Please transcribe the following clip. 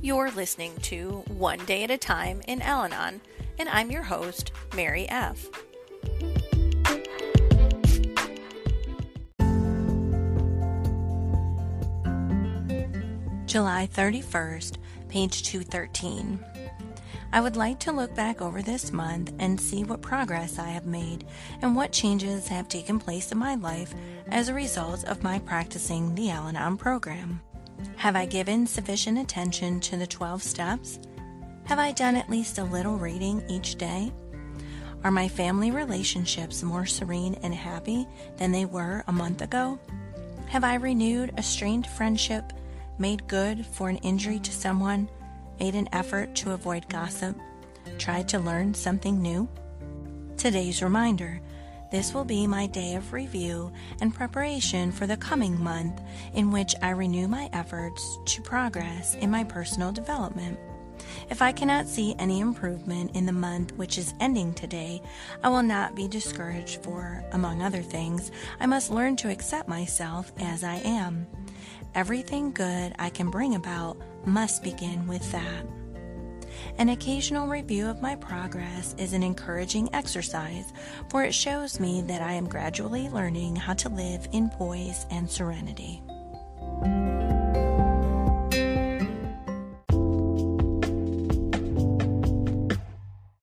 You're listening to One Day at a Time in Al Anon, and I'm your host, Mary F. July 31st, page 213. I would like to look back over this month and see what progress I have made and what changes have taken place in my life as a result of my practicing the Al Anon program. Have I given sufficient attention to the 12 steps? Have I done at least a little reading each day? Are my family relationships more serene and happy than they were a month ago? Have I renewed a strained friendship, made good for an injury to someone, made an effort to avoid gossip, tried to learn something new? Today's reminder this will be my day of review and preparation for the coming month, in which I renew my efforts to progress in my personal development. If I cannot see any improvement in the month which is ending today, I will not be discouraged, for, among other things, I must learn to accept myself as I am. Everything good I can bring about must begin with that. An occasional review of my progress is an encouraging exercise, for it shows me that I am gradually learning how to live in poise and serenity.